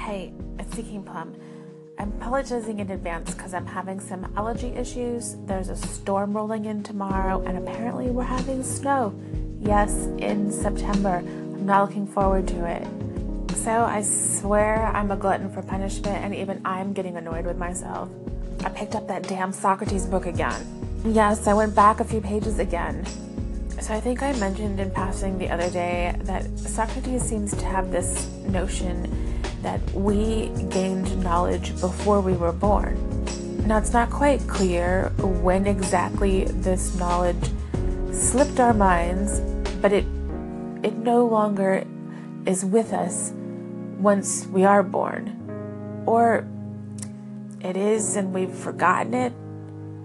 Hey, it's Seeking Plum. I'm apologizing in advance because I'm having some allergy issues. There's a storm rolling in tomorrow, and apparently we're having snow. Yes, in September. I'm not looking forward to it. So I swear I'm a glutton for punishment, and even I'm getting annoyed with myself. I picked up that damn Socrates book again. Yes, I went back a few pages again. So I think I mentioned in passing the other day that Socrates seems to have this notion that we gained knowledge before we were born. Now, it's not quite clear when exactly this knowledge slipped our minds, but it, it no longer is with us once we are born. Or it is and we've forgotten it.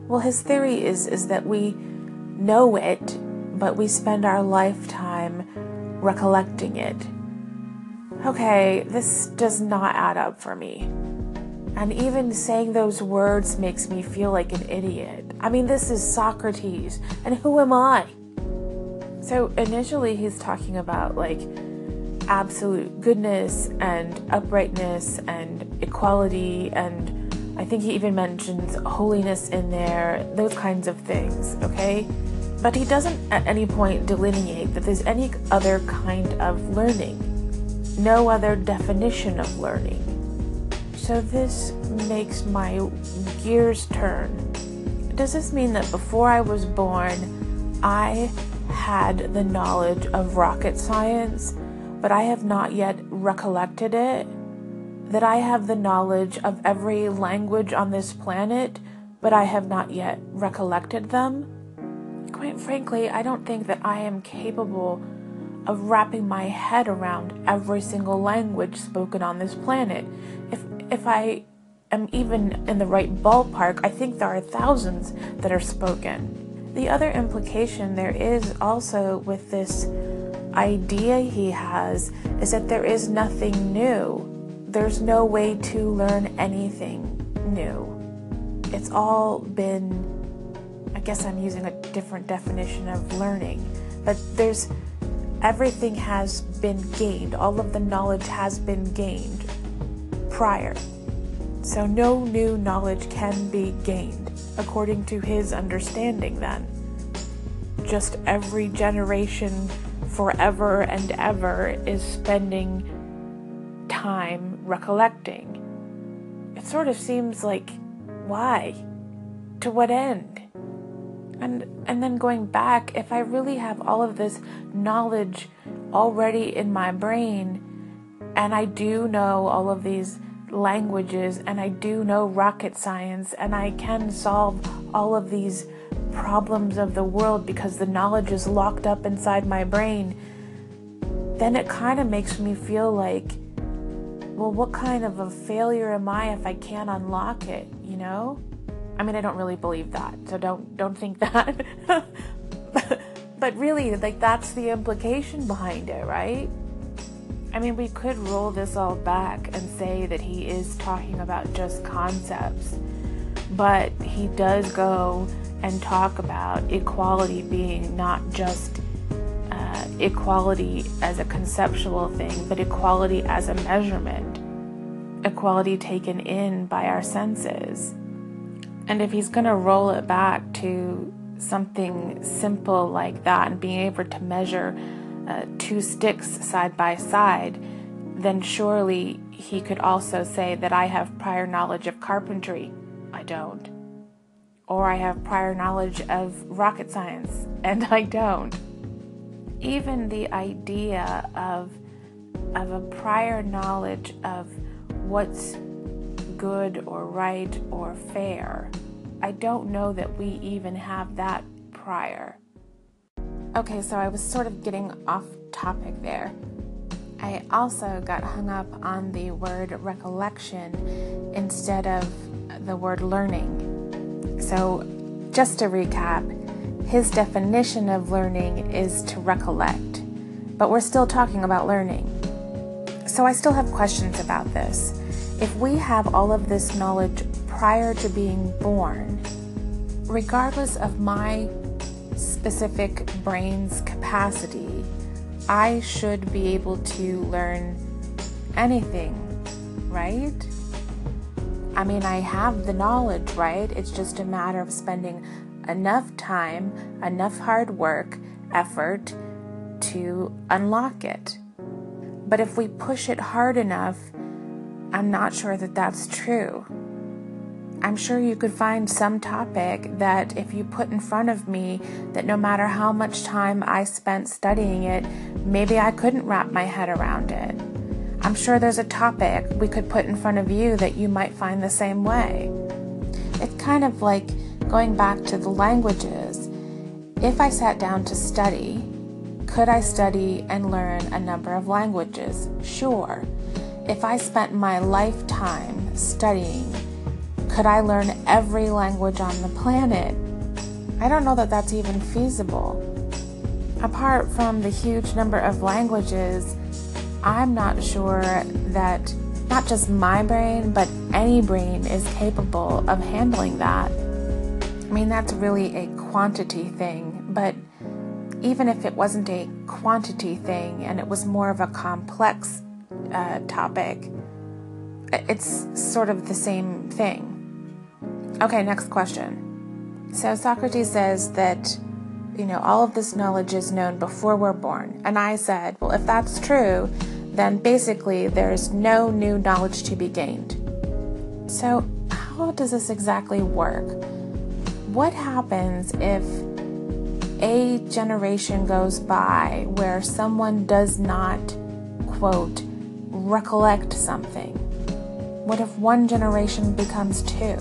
Well, his theory is, is that we know it, but we spend our lifetime recollecting it okay, this does not add up for me. And even saying those words makes me feel like an idiot. I mean, this is Socrates, and who am I? So initially, he's talking about like absolute goodness and uprightness and equality, and I think he even mentions holiness in there, those kinds of things, okay? But he doesn't at any point delineate that there's any other kind of learning no other definition of learning. So this makes my gears turn. Does this mean that before I was born, I had the knowledge of rocket science, but I have not yet recollected it? That I have the knowledge of every language on this planet, but I have not yet recollected them? Quite frankly, I don't think that I am capable of wrapping my head around every single language spoken on this planet. If if I am even in the right ballpark, I think there are thousands that are spoken. The other implication there is also with this idea he has is that there is nothing new. There's no way to learn anything new. It's all been I guess I'm using a different definition of learning, but there's everything has been gained, all of the knowledge has been gained prior. So no new knowledge can be gained, according to his understanding, then. Just every generation, forever and ever, is spending time recollecting. It sort of seems like, why? To what end? And and then going back, if I really have all of this knowledge already in my brain and I do know all of these languages and I do know rocket science and I can solve all of these problems of the world because the knowledge is locked up inside my brain, then it kind of makes me feel like, well, what kind of a failure am I if I can't unlock it, you know? I mean, I don't really believe that, so don't don't think that. but really, like that's the implication behind it, right? I mean, we could roll this all back and say that he is talking about just concepts, but he does go and talk about equality being not just uh, equality as a conceptual thing, but equality as a measurement, equality taken in by our senses. And if he's going to roll it back to something simple like that and being able to measure uh, two sticks side by side, then surely he could also say that I have prior knowledge of carpentry. I don't. Or I have prior knowledge of rocket science, and I don't. Even the idea of, of a prior knowledge of what's good or right or fair. I don't know that we even have that prior. Okay, so I was sort of getting off topic there. I also got hung up on the word recollection instead of the word learning. So, just to recap, his definition of learning is to recollect, but we're still talking about learning. So, I still have questions about this. If we have all of this knowledge prior to being born, regardless of my specific brain's capacity, I should be able to learn anything, right? I mean, I have the knowledge, right? It's just a matter of spending enough time, enough hard work, effort to unlock it. But if we push it hard enough, I'm not sure that that's true. I'm sure you could find some topic that if you put in front of me, that no matter how much time I spent studying it, maybe I couldn't wrap my head around it. I'm sure there's a topic we could put in front of you that you might find the same way. It's kind of like going back to the languages. If I sat down to study, could I study and learn a number of languages? Sure. If I spent my lifetime studying, could I learn every language on the planet? I don't know that that's even feasible. Apart from the huge number of languages, I'm not sure that not just my brain, but any brain is capable of handling that. I mean, that's really a quantity thing, but even if it wasn't a quantity thing and it was more of a complex uh, topic, it's sort of the same thing. Okay, next question. So Socrates says that, you know, all of this knowledge is known before we're born. And I said, well, if that's true, then basically there's no new knowledge to be gained. So, how does this exactly work? What happens if a generation goes by where someone does not, quote, recollect something? What if one generation becomes two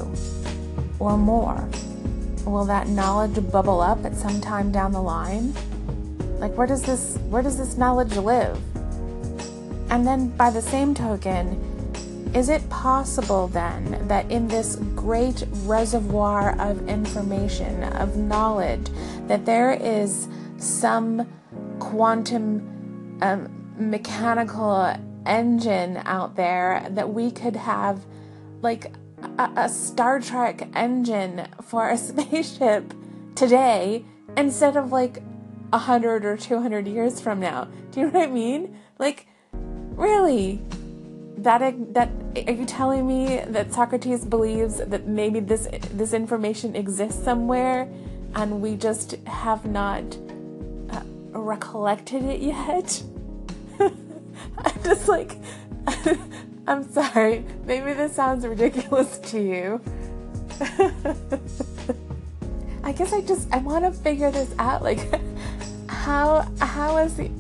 or more? Will that knowledge bubble up at some time down the line? Like where does this where does this knowledge live? And then by the same token, is it possible then that in this great reservoir of information, of knowledge, that there is some quantum um, mechanical engine out there that we could have like a, a Star Trek engine for a spaceship today instead of like a hundred or two hundred years from now. Do you know what I mean? Like, really? That that are you telling me that Socrates believes that maybe this this information exists somewhere, and we just have not uh, recollected it yet? I'm just like, I'm sorry. Maybe this sounds ridiculous to you. I guess I just I want to figure this out. Like, how how is the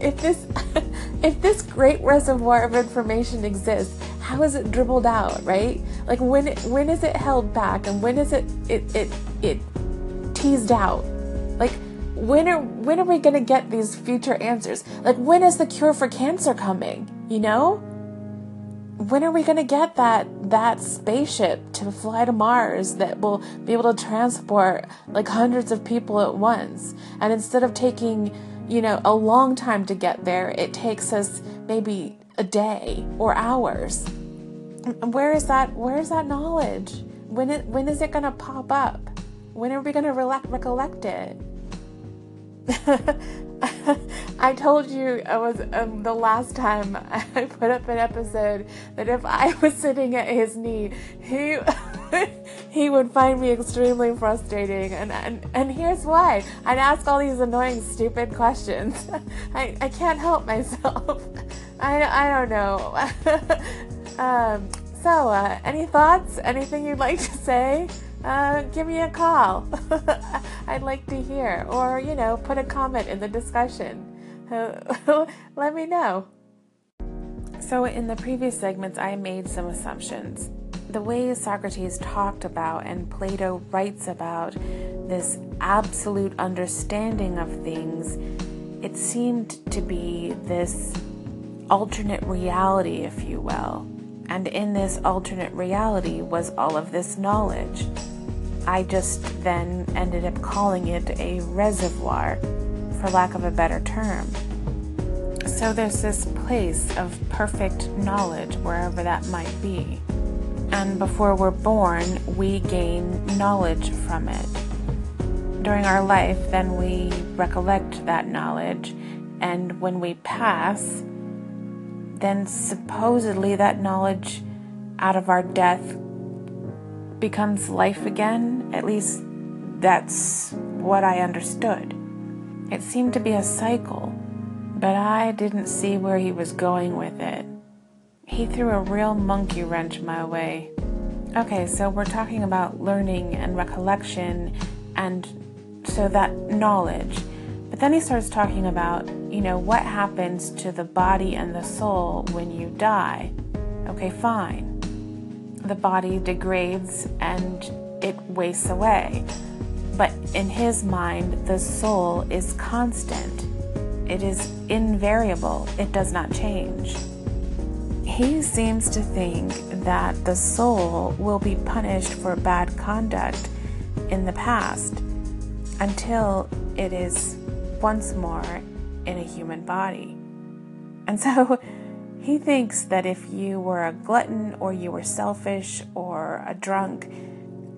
if this if this great reservoir of information exists, how is it dribbled out? Right? Like when when is it held back and when is it it it it teased out? Like when are when are we going to get these future answers? Like when is the cure for cancer coming? You know? When are we going to get that that spaceship to fly to Mars that will be able to transport like hundreds of people at once? And instead of taking, you know, a long time to get there, it takes us maybe a day or hours. Where is that where is that knowledge? When it when is it going to pop up? When are we going to recollect it? I told you I was um, the last time I put up an episode that if I was sitting at his knee, he he would find me extremely frustrating, and, and and here's why: I'd ask all these annoying, stupid questions. I I can't help myself. I I don't know. um, so, uh, any thoughts? Anything you'd like to say? Uh, give me a call. I'd like to hear. Or, you know, put a comment in the discussion. Let me know. So, in the previous segments, I made some assumptions. The way Socrates talked about and Plato writes about this absolute understanding of things, it seemed to be this alternate reality, if you will. And in this alternate reality was all of this knowledge. I just then ended up calling it a reservoir, for lack of a better term. So there's this place of perfect knowledge, wherever that might be. And before we're born, we gain knowledge from it. During our life, then we recollect that knowledge, and when we pass, then supposedly that knowledge out of our death becomes life again. At least that's what I understood. It seemed to be a cycle, but I didn't see where he was going with it. He threw a real monkey wrench my way. Okay, so we're talking about learning and recollection and so that knowledge. But then he starts talking about, you know, what happens to the body and the soul when you die. Okay, fine. The body degrades and it wastes away. But in his mind, the soul is constant, it is invariable, it does not change. He seems to think that the soul will be punished for bad conduct in the past until it is once more in a human body. And so he thinks that if you were a glutton or you were selfish or a drunk,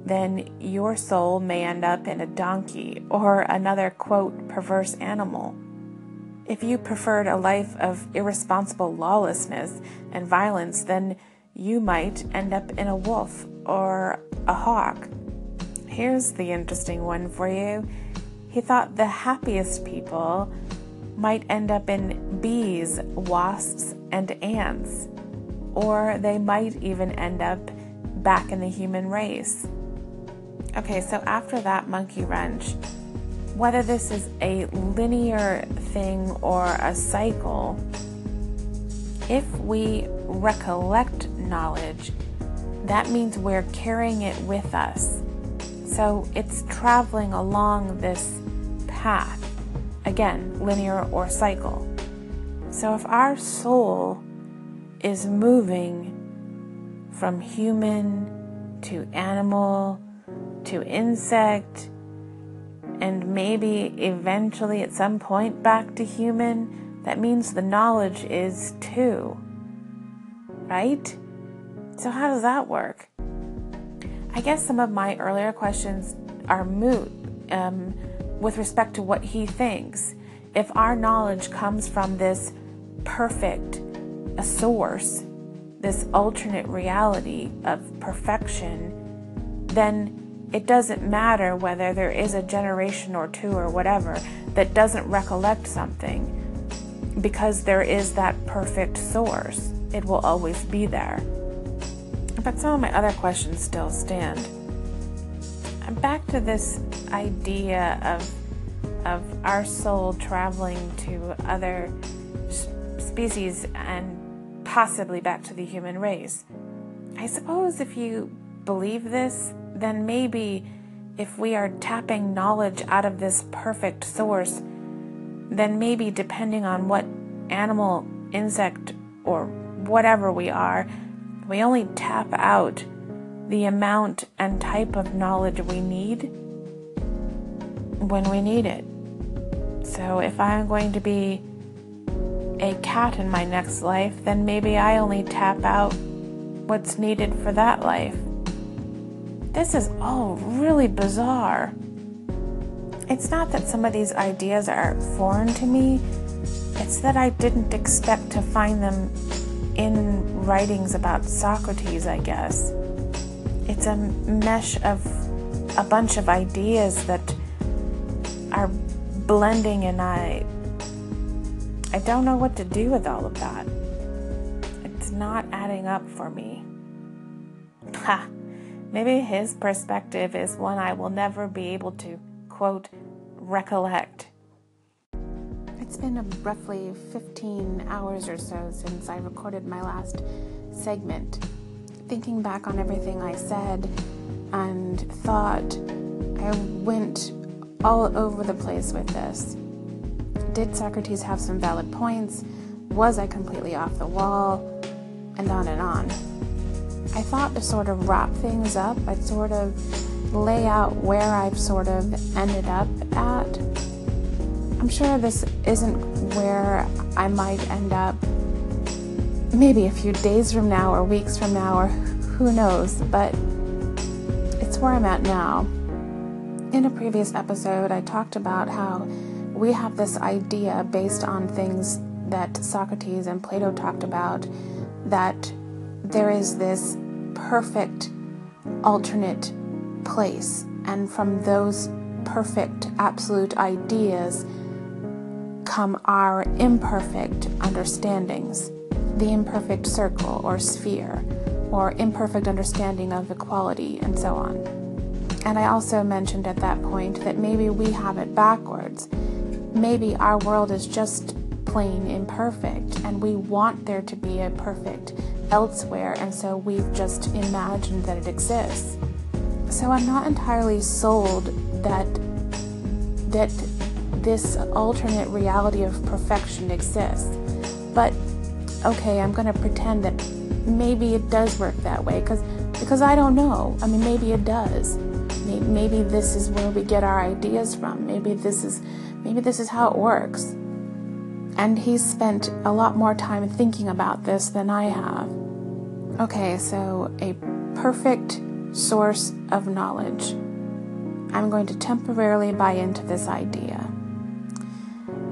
then your soul may end up in a donkey or another, quote, perverse animal. If you preferred a life of irresponsible lawlessness and violence, then you might end up in a wolf or a hawk. Here's the interesting one for you. He thought the happiest people might end up in bees, wasps, and ants, or they might even end up back in the human race. Okay, so after that monkey wrench, whether this is a linear thing or a cycle, if we recollect knowledge, that means we're carrying it with us. So it's traveling along this path. Again, linear or cycle. So if our soul is moving from human to animal to insect and maybe eventually at some point back to human, that means the knowledge is too. Right? So, how does that work? I guess some of my earlier questions are moot um, with respect to what he thinks. If our knowledge comes from this perfect a source, this alternate reality of perfection, then it doesn't matter whether there is a generation or two or whatever that doesn't recollect something because there is that perfect source. It will always be there. But some of my other questions still stand. I'm back to this idea of of our soul traveling to other species and possibly back to the human race. I suppose if you believe this, then maybe if we are tapping knowledge out of this perfect source, then maybe depending on what animal, insect, or whatever we are, we only tap out the amount and type of knowledge we need when we need it. So if I'm going to be a cat in my next life, then maybe I only tap out what's needed for that life. This is all really bizarre. It's not that some of these ideas are foreign to me, it's that I didn't expect to find them in writings about Socrates, I guess. It's a mesh of a bunch of ideas that are blending, and I. I don't know what to do with all of that. It's not adding up for me. Ha! Maybe his perspective is one I will never be able to, quote, recollect. It's been roughly 15 hours or so since I recorded my last segment. Thinking back on everything I said and thought, I went all over the place with this. Did Socrates have some valid points? Was I completely off the wall? And on and on. I thought to sort of wrap things up, I'd sort of lay out where I've sort of ended up at I'm sure this isn't where I might end up maybe a few days from now or weeks from now or who knows, but it's where I'm at now. In a previous episode, I talked about how we have this idea based on things that Socrates and Plato talked about that there is this perfect alternate place, and from those perfect absolute ideas come our imperfect understandings, the imperfect circle or sphere, or imperfect understanding of equality, and so on. And I also mentioned at that point that maybe we have it backwards. Maybe our world is just plain imperfect, and we want there to be a perfect elsewhere, and so we've just imagined that it exists. So I'm not entirely sold that that this alternate reality of perfection exists. But okay, I'm going to pretend that maybe it does work that way because because I don't know. I mean, maybe it does. Maybe, this is where we get our ideas from. Maybe this is maybe this is how it works. And he's spent a lot more time thinking about this than I have. Okay, so a perfect source of knowledge. I'm going to temporarily buy into this idea.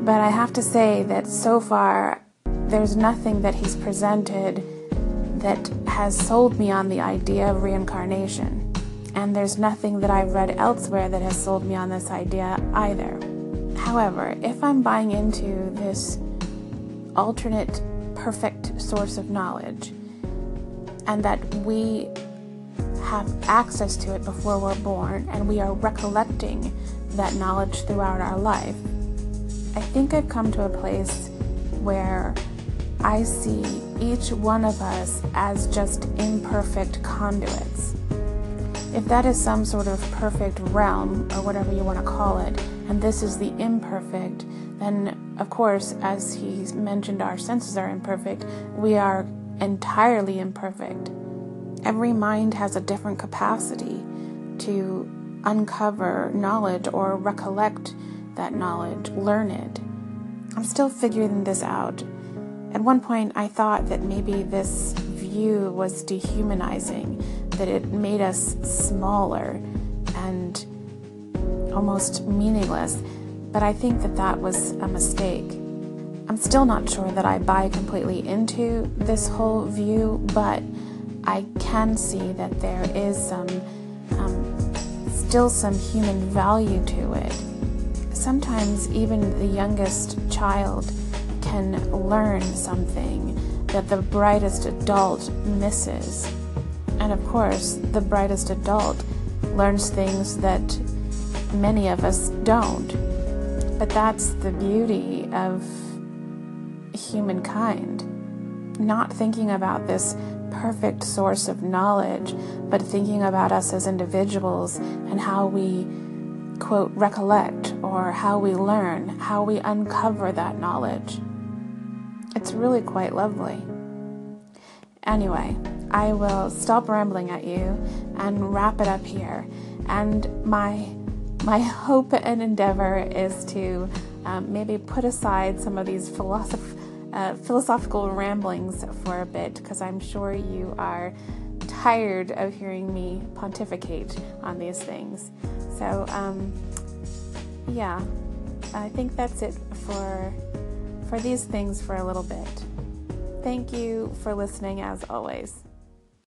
But I have to say that so far, there's nothing that he's presented that has sold me on the idea of reincarnation. And there's nothing that I've read elsewhere that has sold me on this idea either. However, if I'm buying into this alternate perfect source of knowledge, and that we have access to it before we're born and we are recollecting that knowledge throughout our life. I think I've come to a place where I see each one of us as just imperfect conduits. If that is some sort of perfect realm, or whatever you want to call it, and this is the imperfect, then of course, as he mentioned, our senses are imperfect, we are entirely imperfect. Every mind has a different capacity to uncover knowledge or recollect that knowledge, learn it. I'm still figuring this out. At one point, I thought that maybe this view was dehumanizing, that it made us smaller and almost meaningless, but I think that that was a mistake. I'm still not sure that I buy completely into this whole view, but I can see that there is some, um, still some human value to it. Sometimes even the youngest child can learn something that the brightest adult misses. And of course, the brightest adult learns things that many of us don't. But that's the beauty of humankind. Not thinking about this perfect source of knowledge, but thinking about us as individuals and how we, quote, recollect or how we learn, how we uncover that knowledge. It's really quite lovely. Anyway, I will stop rambling at you and wrap it up here. And my my hope and endeavor is to um, maybe put aside some of these philosoph- uh, philosophical ramblings for a bit because I'm sure you are tired of hearing me pontificate on these things. So, um, yeah, I think that's it for for these things for a little bit. Thank you for listening as always.